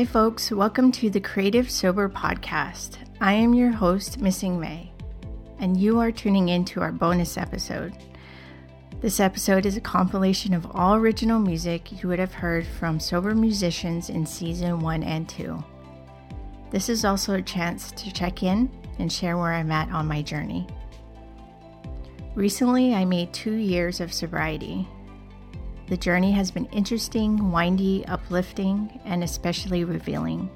Hi, folks. Welcome to the Creative Sober Podcast. I am your host, Missing Mei, and you are tuning in to our bonus episode. This episode is a compilation of all original music you would have heard from sober musicians in season 1 and 2. This is also a chance to check in and share where I'm at on my journey. Recently, I made two years of sobriety, the journey has been interesting, windy, uplifting, and especially revealing.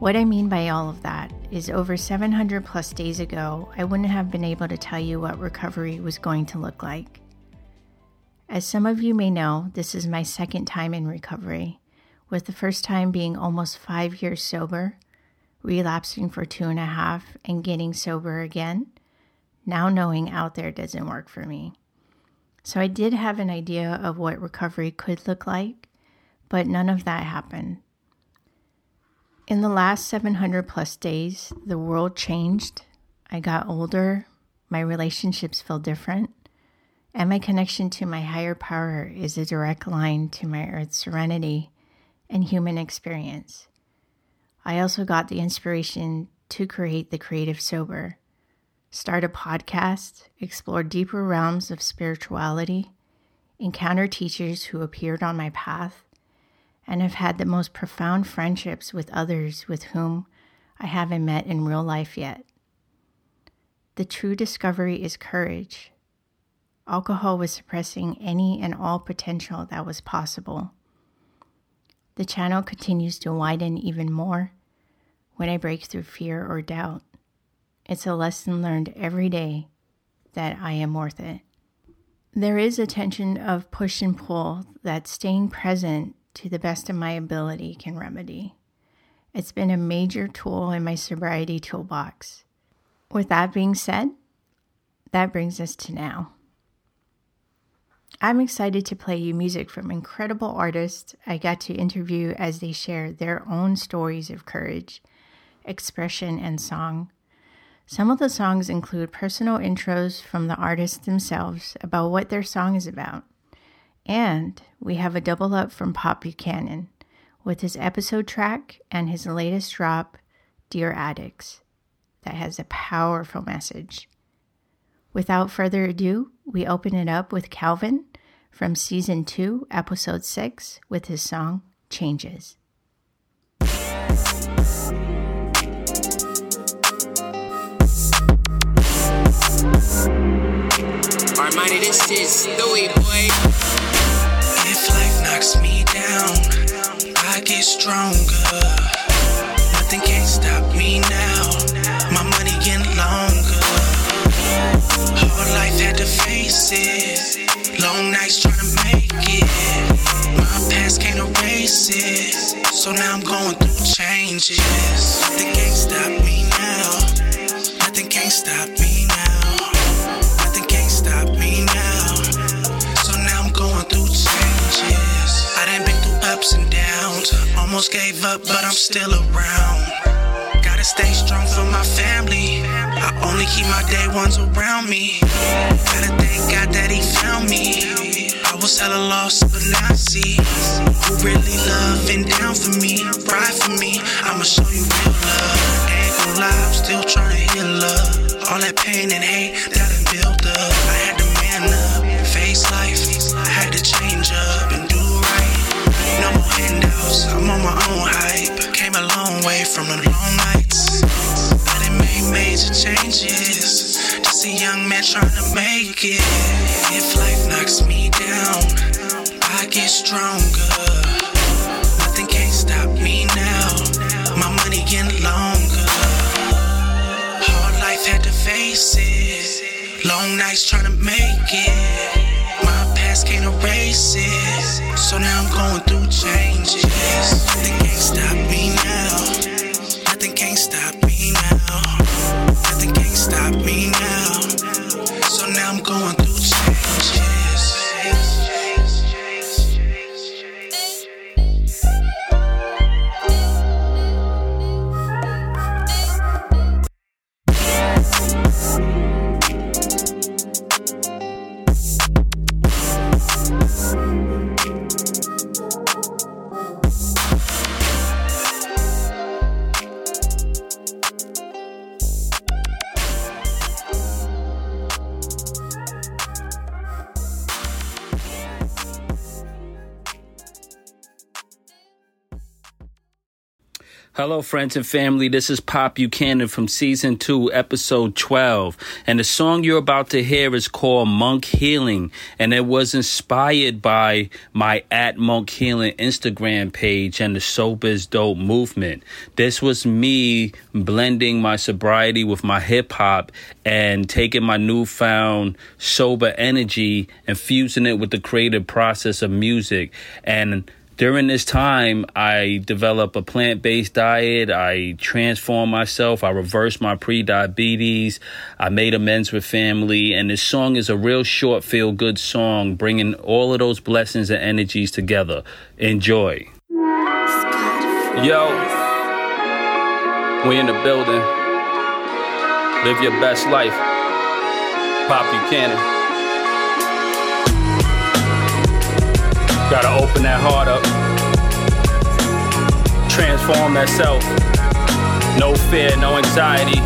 What I mean by all of that is over 700 plus days ago, I wouldn't have been able to tell you what recovery was going to look like. As some of you may know, this is my second time in recovery, with the first time being almost five years sober, relapsing for two and a half, and getting sober again, now knowing out there doesn't work for me. So I did have an idea of what recovery could look like, but none of that happened. In the last 700 plus days, the world changed. I got older, my relationships feel different, and my connection to my higher power is a direct line to my earth serenity and human experience. I also got the inspiration to create the Creative Sober start a podcast, explore deeper realms of spirituality, encounter teachers who appeared on my path, and have had the most profound friendships with others with whom I haven't met in real life yet. The true discovery is courage. Alcohol was suppressing any and all potential that was possible. The channel continues to widen even more when I break through fear or doubt. It's a lesson learned every day that I am worth it. There is a tension of push and pull that staying present to the best of my ability can remedy. It's been a major tool in my sobriety toolbox. With that being said, that brings us to now. I'm excited to play you music from incredible artists I got to interview as they share their own stories of courage, expression, and song some of the songs include personal intros from the artists themselves about what their song is about. And we have a double up from Pop Buchanan with his episode track and his latest drop, Dear Addicts, that has a powerful message. Without further ado, we open it up with Calvin from season 2, episode 6, with his song Changes. Almighty, this is Louis, boy. If life knocks me down, I get stronger. Nothing can stop me now. My money getting longer. Hard life had to face it. Long nights trying to make it. My past can't erase it. So now I'm going through changes. Nothing can stop me now. Nothing can stop Almost gave up, but I'm still around. Gotta stay strong for my family. I only keep my day ones around me. Gotta thank God that He found me. I was hella lost, but now I see who really love and down for me, ride for me. I'ma show you real love. Ain't gon' lie, I'm still trying to heal love. All that pain and hate that long way from the long nights. I done made major changes. Just a young man trying to make it. If life knocks me down, I get stronger. Nothing can stop me now. My money getting longer. Hard life had to face it. Long nights trying to make it My past can't erase it. So now I'm going through changes. Hello, friends and family. This is Pop Buchanan from season two, episode 12. And the song you're about to hear is called Monk Healing. And it was inspired by my at Monk Healing Instagram page and the Sober is Dope movement. This was me blending my sobriety with my hip hop and taking my newfound sober energy and fusing it with the creative process of music. And during this time, I develop a plant based diet. I transform myself. I reverse my pre diabetes. I made amends with family. And this song is a real short, feel good song, bringing all of those blessings and energies together. Enjoy. Yo, we in the building. Live your best life. Pop Buchanan. Gotta open that heart up. Transform that self. No fear, no anxiety.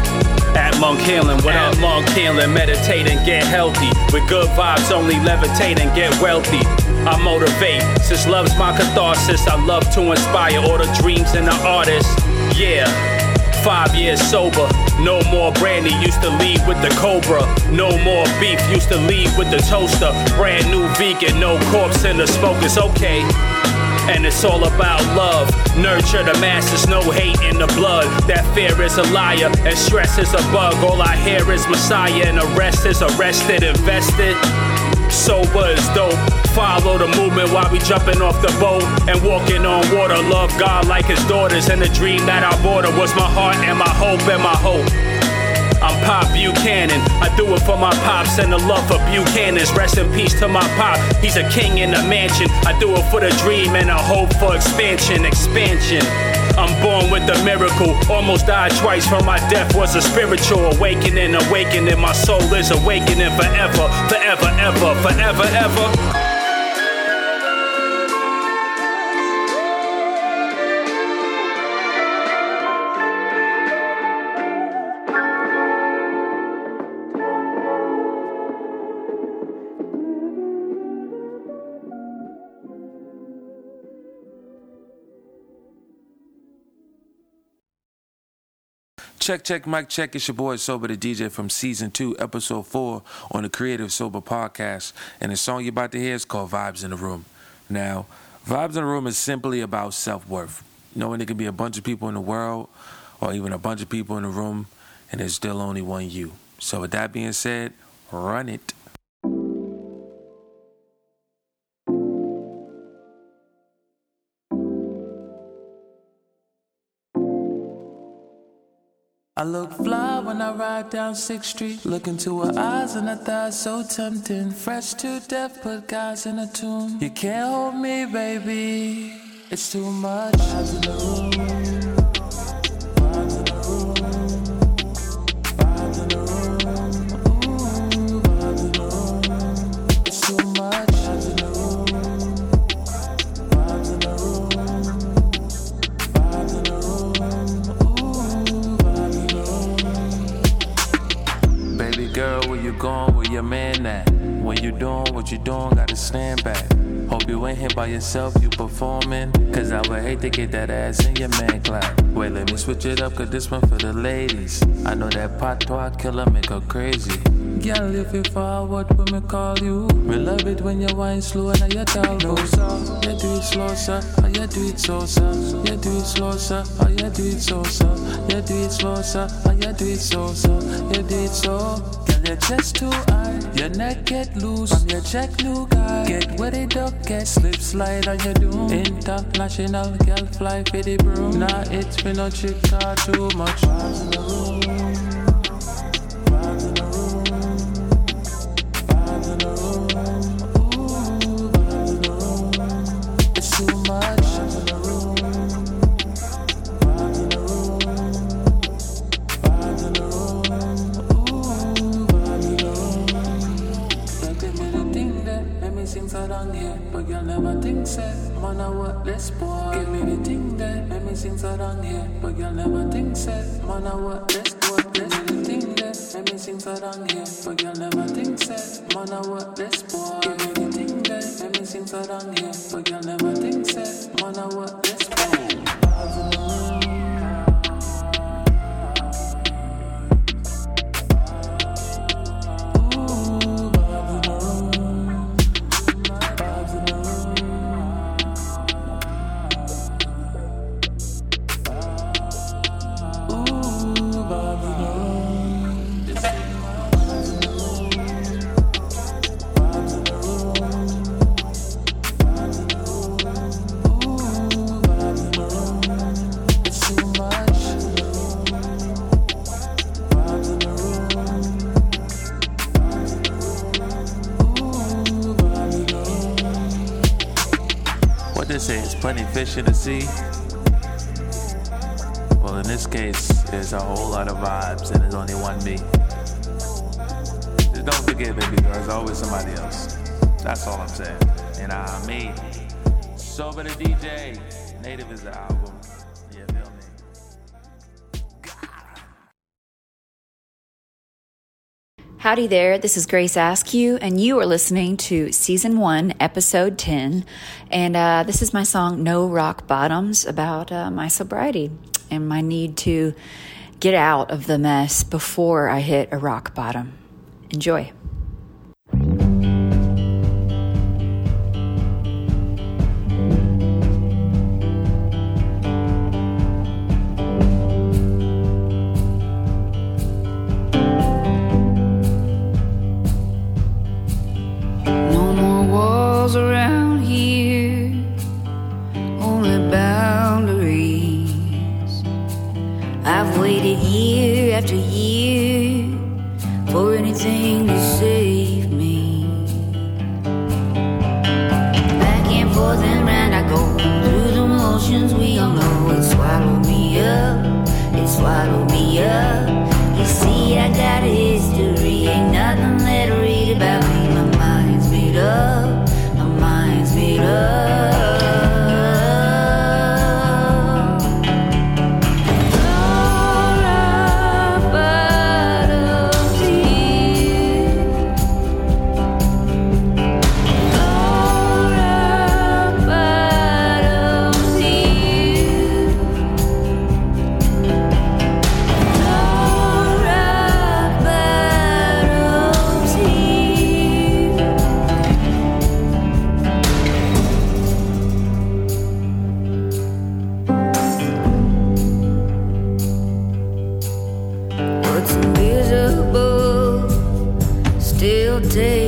At Monk Healing, what up? Monk Healing, meditate and get healthy. With good vibes, only levitate and get wealthy. I motivate, since love's my catharsis. I love to inspire all the dreams in the artist. Yeah. Five years sober, no more brandy. Used to leave with the Cobra. No more beef. Used to leave with the toaster. Brand new vegan, no corpse in the smoke. It's okay. And it's all about love. Nurture the masses, no hate in the blood. That fear is a liar, and stress is a bug. All I hear is Messiah, and the rest is arrested, invested. Sober is dope. Follow the movement while we jumping off the boat and walking on water. Love God like his daughters, and the dream that I bought her was my heart and my hope and my hope. I'm Pop Buchanan. I do it for my pops and the love for Buchanan's. Rest in peace to my pop. He's a king in the mansion. I do it for the dream and a hope for expansion. Expansion. I'm born with a miracle. Almost died twice from my death. Was a spiritual awakening. Awakening. My soul is awakening forever. Forever, ever. Forever, ever. Check, check, mic check. It's your boy Sober the DJ from season two, episode four on the Creative Sober podcast. And the song you're about to hear is called Vibes in the Room. Now, Vibes in the Room is simply about self worth. Knowing there can be a bunch of people in the world or even a bunch of people in the room and there's still only one you. So, with that being said, run it. I look fly when I ride down 6th Street. Look into her eyes and her thighs so tempting. Fresh to death, put guys in a tomb. You can't hold me, baby. It's too much. Vibes in the room. Your man at? When you doing what you doing, gotta stand back. Hope you ain't here by yourself, you performing. Cause I would hate to get that ass in your man clap. Wait, let me switch it up, cause this one for the ladies. I know that patois killer make her crazy. Girl, if you forward when me call you, we love it when you wine slow and I you talk no sir. You do it slow, sir. Oh, you do it so, sir. You do it slow, sir. Oh, you do it so, sir. You do it slow, sir. Oh, you do it so, sir. You do it so your chest too high, your neck get loose from your check new guy. Get they duck, get slip slide on your doom. International girl fly for the broom. Nah, it's been no chick too much. sarang here, but you'll never think said. Man, what work this, work this, the thing this. Let me sing here. Fish in the sea. Well, in this case, there's a whole lot of vibes, and there's only one me. Just don't forget, baby girl, there's always somebody else. That's all I'm saying. And uh, I mean? Sober the DJ. Native is the Howdy there, this is Grace Askew, and you are listening to Season 1, Episode 10. And uh, this is my song No Rock Bottoms about uh, my sobriety and my need to get out of the mess before I hit a rock bottom. Enjoy. Still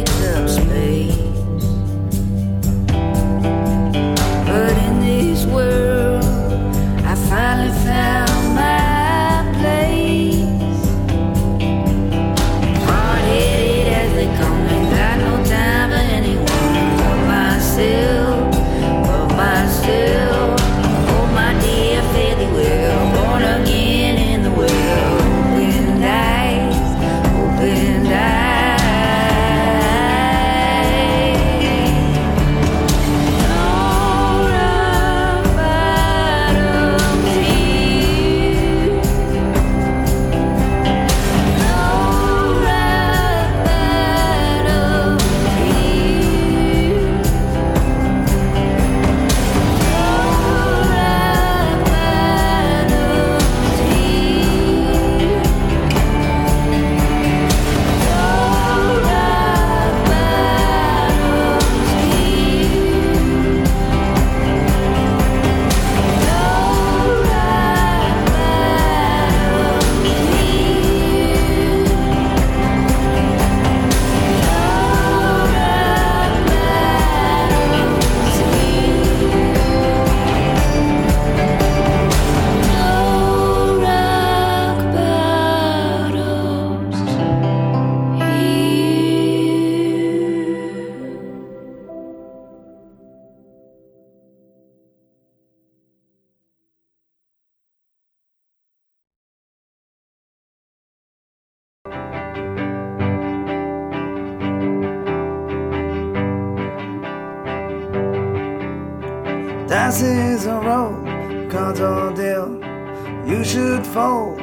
fold,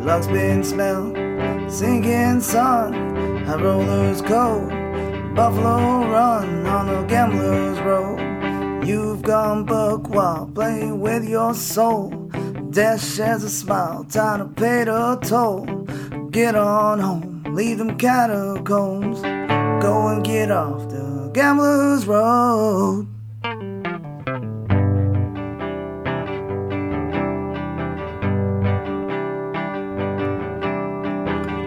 luck's been smelled. Sinking sun, high rollers cold. Buffalo run on a gambler's road. You've gone buck wild, playing with your soul. Death shares a smile, time to pay the toll. Get on home, leave them catacombs. Go and get off the gambler's road.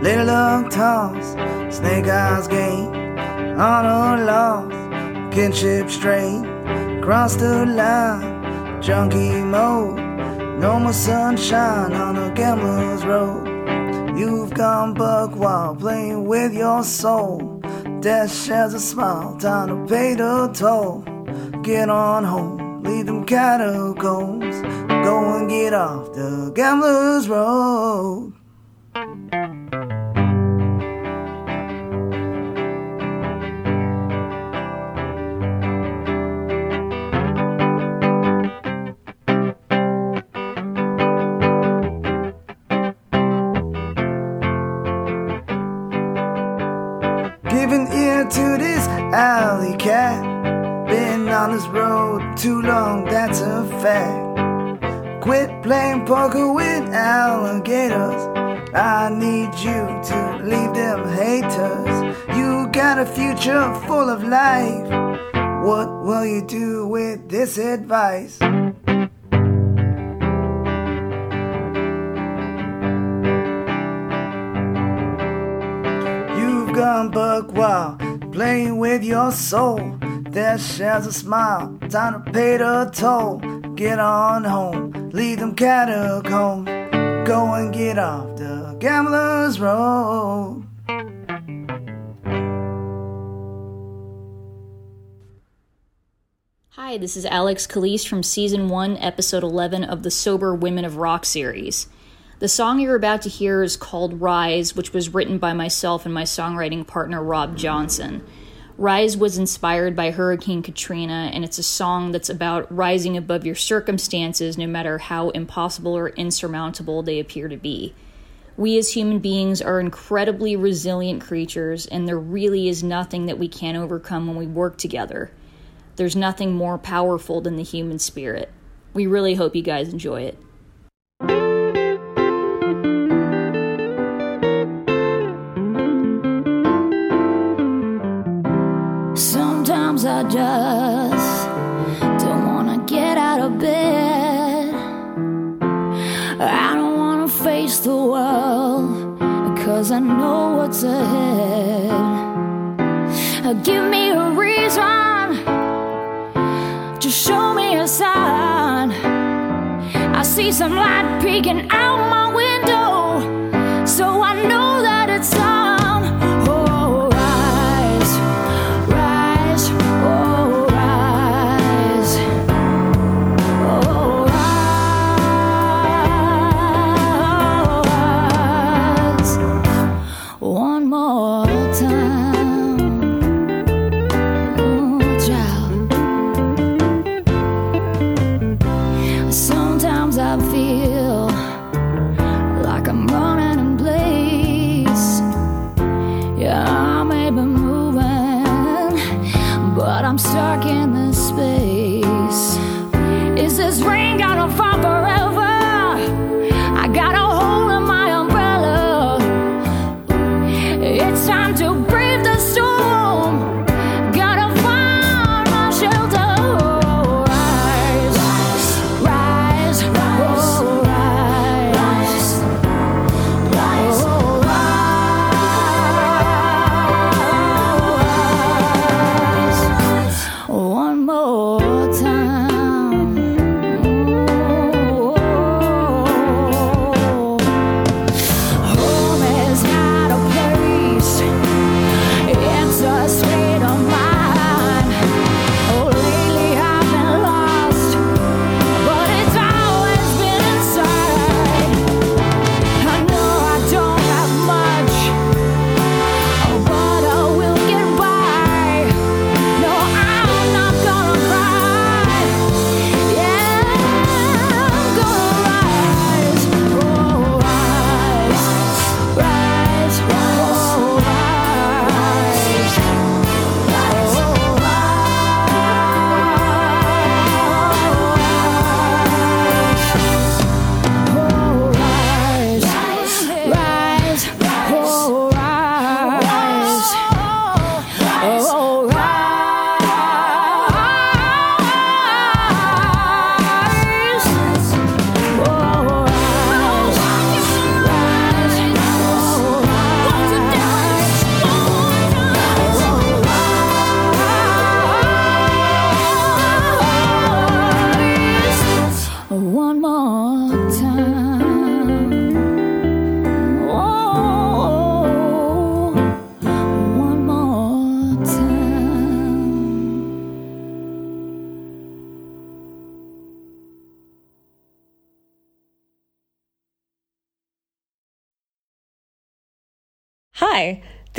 Little luck toss, snake eyes gain, honor lost, kinship strain, cross the line, junkie mode, no more sunshine on a gambler's road. You've gone buck wild, playing with your soul. Death shares a smile, time to pay the toll. Get on home, leave them catacombs. Go and get off the gambler's road. Alley cat. Been on this road too long, that's a fact. Quit playing poker with alligators. I need you to leave them haters. You got a future full of life. What will you do with this advice? You've gone buck wild, playing with your soul. that shares a smile, time to pay the toll. Get on home, leave them catacombs. Go and get off the gambler's road. Hi, this is Alexx Calise from Season 1, Episode 11 of the Sober Women of Rock series. The song you're about to hear is called Rise, which was written by myself and my songwriting partner Rob Johnson. Rise was inspired by Hurricane Katrina, and it's a song that's about rising above your circumstances no matter how impossible or insurmountable they appear to be. We as human beings are incredibly resilient creatures, and there really is nothing that we can't overcome when we work together. There's nothing more powerful than the human spirit. We really hope you guys enjoy it. I know what's ahead. Uh, give me a reason to show me a sign. I see some light peeking out my window, so I know that it's on.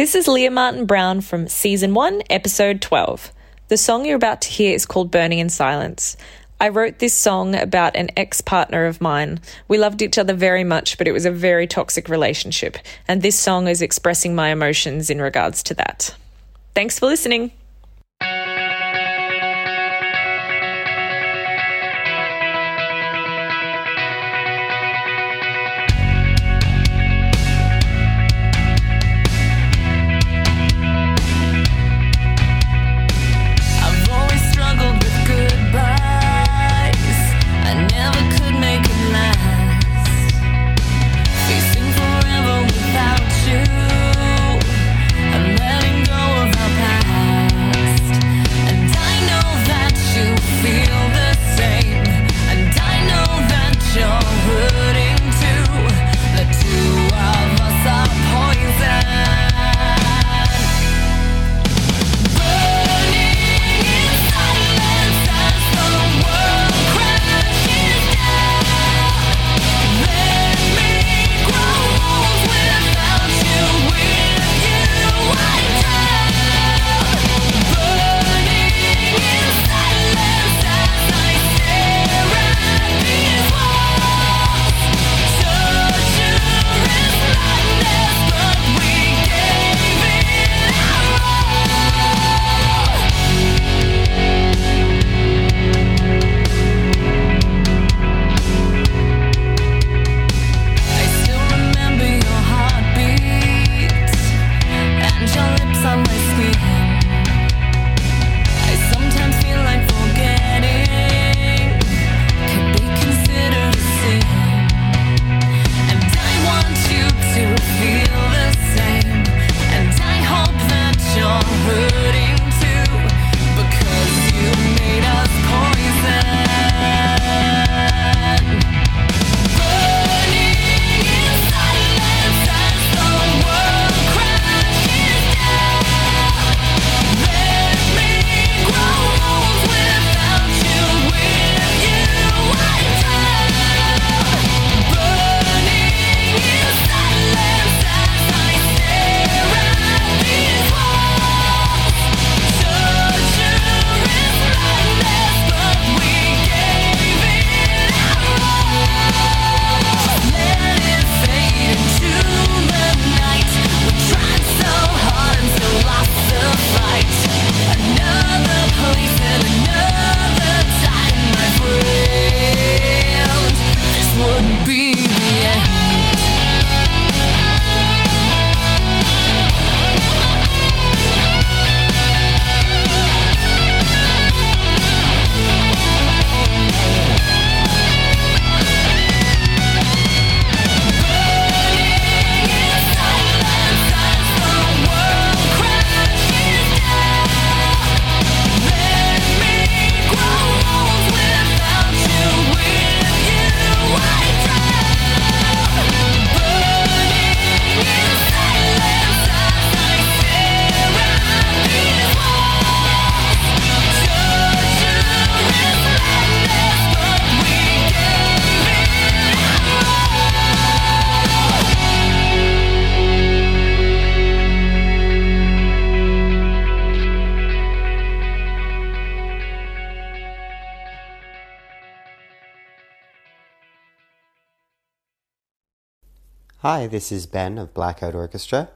This is Leah Martin Brown from Season 1, Episode 12. The song you're about to hear is called Burning in Silence. I wrote this song about an ex partner of mine. We loved each other very much, but it was a very toxic relationship, and this song is expressing my emotions in regards to that. Thanks for listening. Hi, this is Ben of Blackout Orchestra.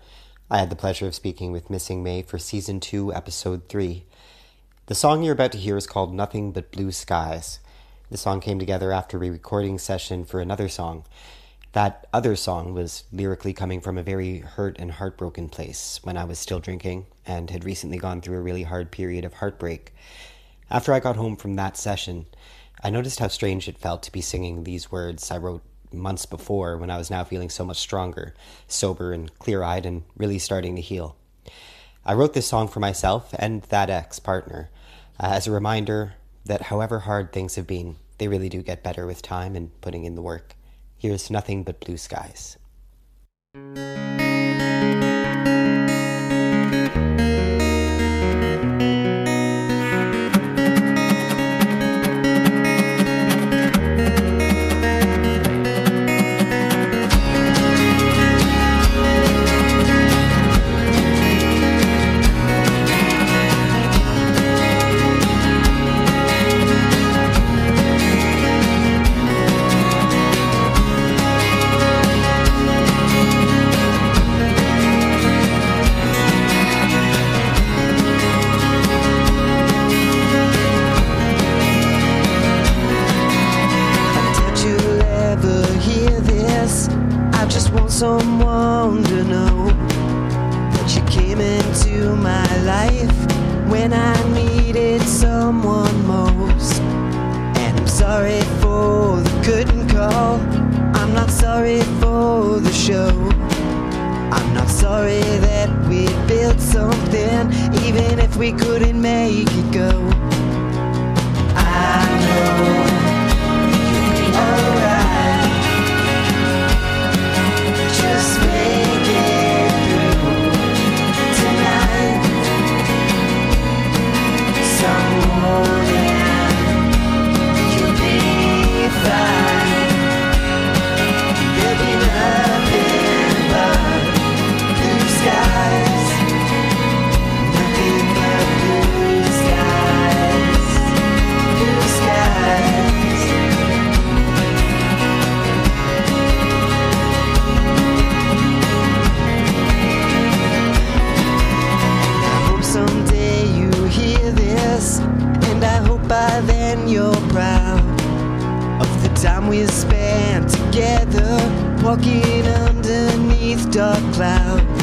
I had the pleasure of speaking with Missing Mei for Season 2, Episode 3. The song you're about to hear is called Nothing But Blue Skies. The song came together after a recording session for another song. That other song was lyrically coming from a very hurt and heartbroken place when I was still drinking and had recently gone through a really hard period of heartbreak. After I got home from that session, I noticed how strange it felt to be singing these words I wrote months before when I was now feeling so much stronger, sober and clear eyed, and really starting to heal. I wrote this song for myself and that ex partner uh, as a reminder that however hard things have been, they really do get better with time and putting in the work. Here's nothing but blue skies. Someone to know that you came into my life when I needed someone most. And I'm sorry for the couldn't call. I'm not sorry for the show. I'm not sorry that we built something, even if we couldn't make it go. Time we spent together, walking underneath dark clouds.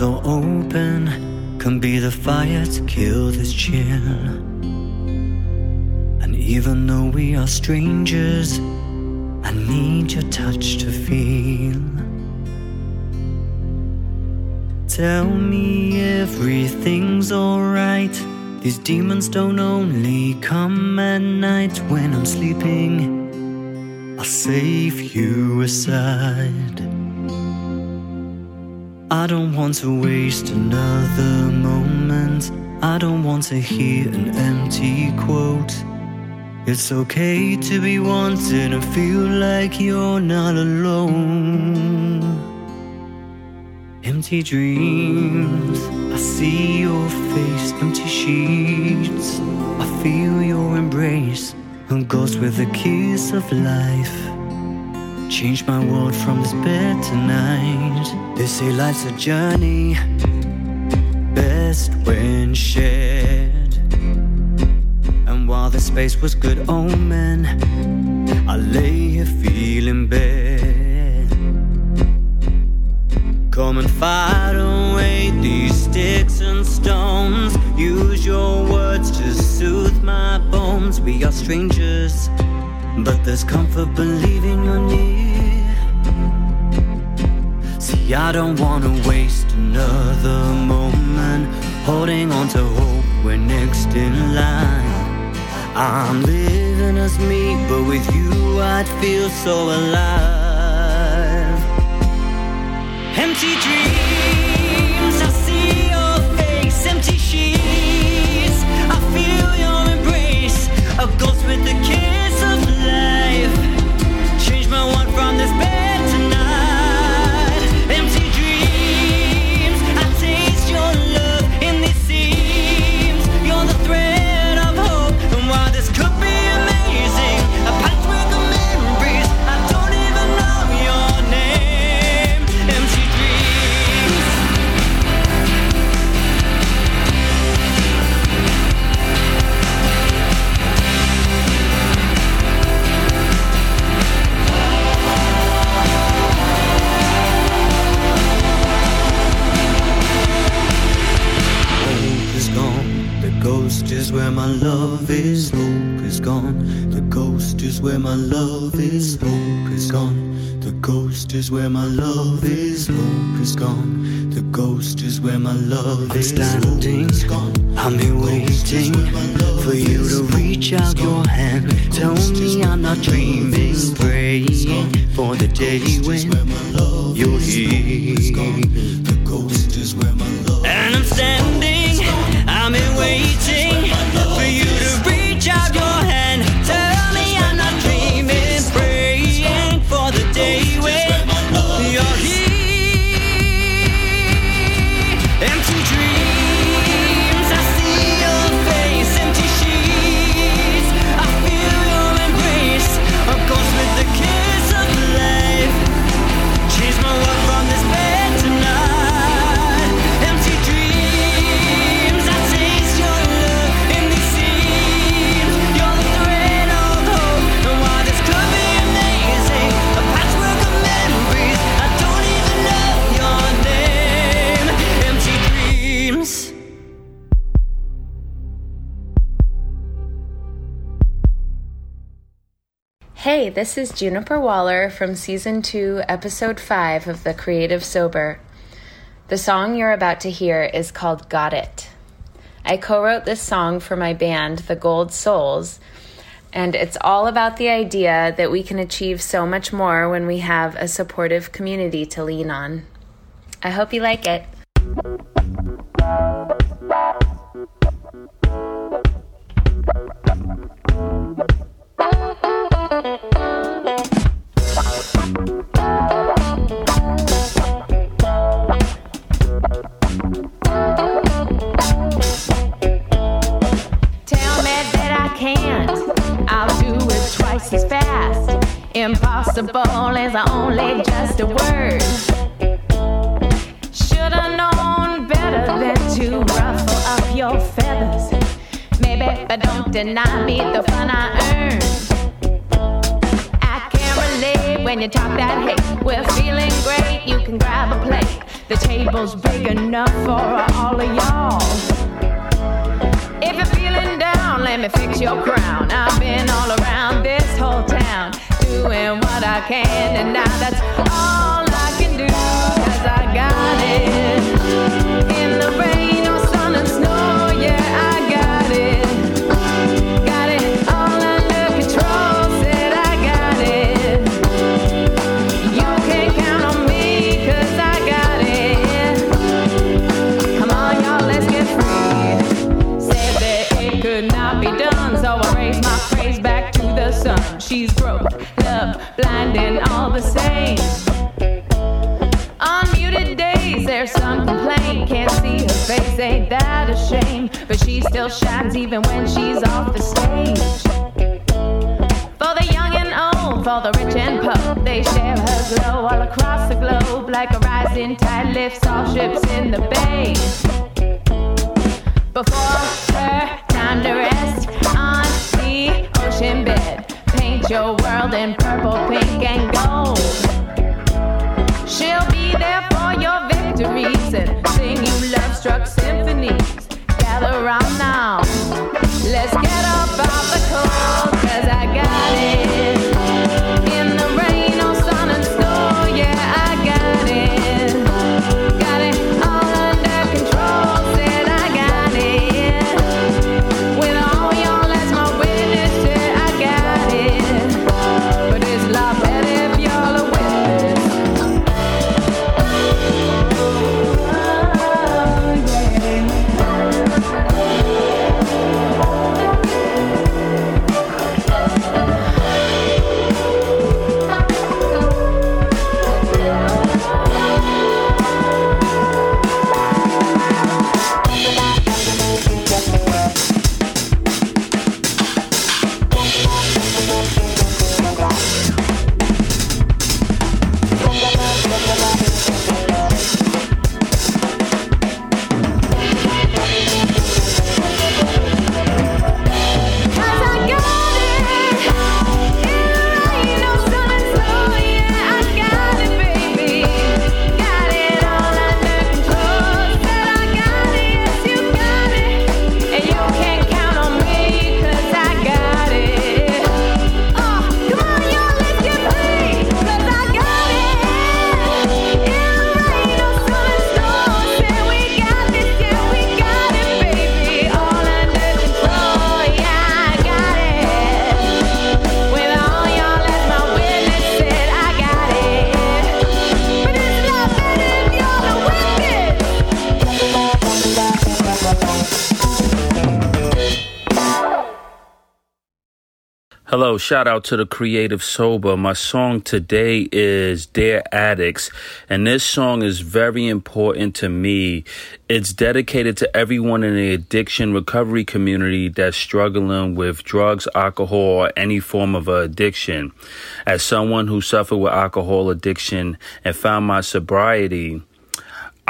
Door open, can be the fire to kill this chill. And even though we are strangers, I need your touch to feel. Tell me everything's alright. These demons don't only come at night when I'm sleeping. I'll save you aside. I don't want to waste another moment. I don't want to hear an empty quote. It's okay to be wanted and feel like you're not alone. Empty dreams, I see your face, empty sheets. I feel your embrace, a ghost with a kiss of life. Change my world from this bed tonight. They say life's a journey, best when shared. And while the space was good omen, I lay here feeling bad. Come and fight away these sticks and stones. Use your words to soothe my bones. We are strangers, but there's comfort believing you're near. See, I don't wanna waste another moment holding on to hope we're next in line. I'm living as me, but with you I'd feel so alive. Empty dreams, I see your face. Empty sheets, I feel your embrace. A ghost with a kiss love is. Hope is gone. The ghost is where my love is. Hope is gone. The ghost is where my love is. Standing, I'm here waiting for you to reach out your hand. Tell me I'm not dreaming, praying for the day when this is Juniper Waller from season 2, episode 5 of The Creative Sober. The song you're about to hear is called Got It. I co wrote this song for my band, The Gold Souls, and it's all about the idea that we can achieve so much more when we have a supportive community to lean on. I hope you like it. Impossible is only just a word. Should've known better than to ruffle up your feathers. Maybe, but don't deny me the fun I earned. I can't relate when you talk that hate. We're feeling great, you can grab a plate. The table's big enough for all of y'all. If you're feeling down, let me fix your crown. I've been all around this whole town, doing what I can, and now that's all still shines even when she's off the stage. For the young and old, for the rich and poor, they share her glow all across the globe like a rising tide lifts all ships in the bay. Before her time to rest on the ocean bed, paint your world in purple, pink, and gold. She'll be there for your victories and sing you love struck symphonies. Gather round now. Let's get up shout out to the Creative Sober. My song today is Dear Addicts, and this song is very important to me. It's dedicated to everyone in the addiction recovery community that's struggling with drugs, alcohol, or any form of addiction. As someone who suffered with alcohol addiction and found my sobriety,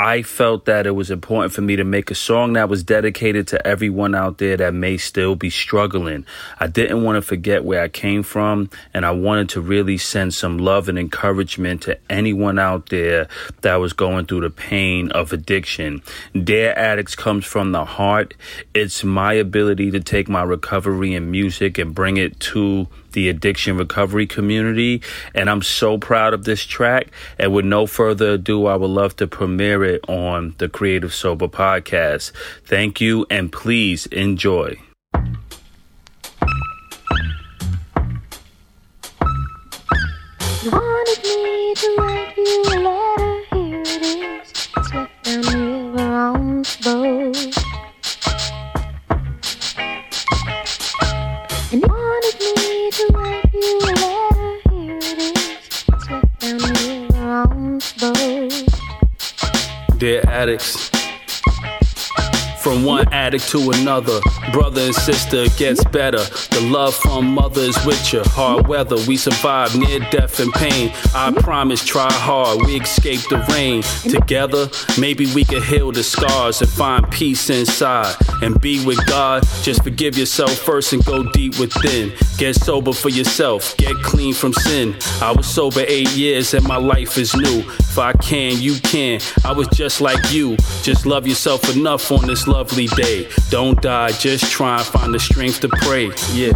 I felt that it was important for me to make a song that was dedicated to everyone out there that may still be struggling. I didn't want to forget where I came from, and I wanted to really send some love and encouragement to anyone out there that was going through the pain of addiction. Dear Addicts comes from the heart. It's my ability to take my recovery in music and bring it to the addiction recovery community. And I'm so proud of this track. And with no further ado, I would love to premiere it on the Creative Sober podcast. Thank you and please enjoy. Wanted me to write you a letter, here it is. The boat. Dear addicts. From one addict to another, brother and sister gets better. The love from mother is with you. Hard weather, we survive near death and pain. I promise, try hard, we escape the rain. Together, maybe we can heal the scars and find peace inside and be with God. Just forgive yourself first and go deep within. Get sober for yourself, get clean from sin. I was sober eight years and my life is new. If I can, you can. I was just like you. Just love yourself enough on this lovely day. Don't die, just try and find the strength to pray. Yeah.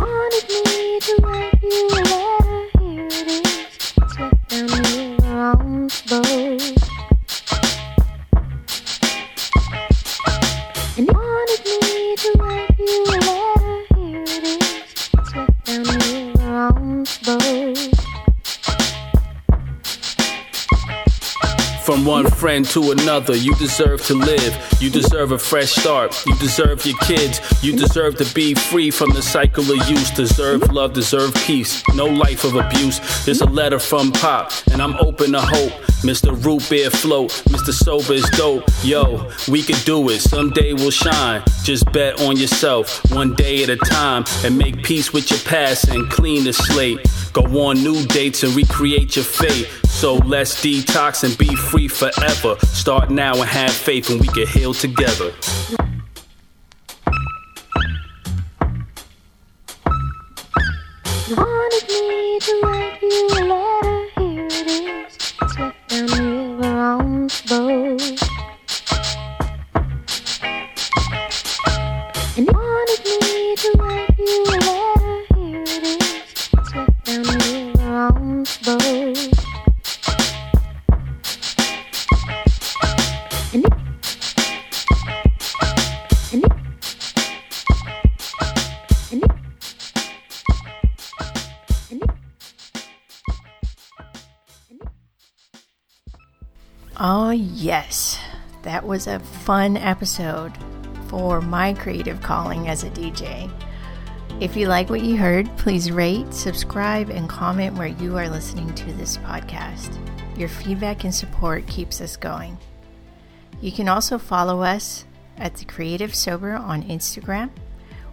Friend to another, you deserve to live. You deserve a fresh start. You deserve your kids. You deserve to be free from the cycle of use. Deserve love, deserve peace. No life of abuse. There's a letter from Pop, and I'm open to hope. Mr. Root Beer Float, Mr. Sober is dope. Yo, we can do it. Someday we'll shine. Just bet on yourself, one day at a time, and make peace with your past and clean the slate. Go on new dates and recreate your fate. So let's detox and be free forever. Start now and have faith, and we can heal together. You wanted me to write you a letter, here it is. Slipped down on the boat. And you wanted me to write you yes. That was a fun episode for my creative calling as a DJ. If you like what you heard, please rate, subscribe, and comment where you are listening to this podcast. Your feedback and support keeps us going. You can also follow us at The Creative Sober on Instagram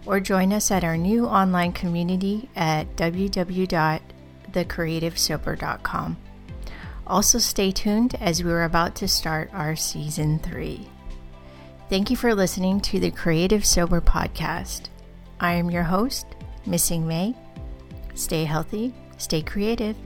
or join us at our new online community at www.thecreativesober.com. Also, stay tuned as we're about to start our season three. Thank you for listening to the Creative Sober podcast. I am your host, Missing Mei. Stay healthy, stay creative,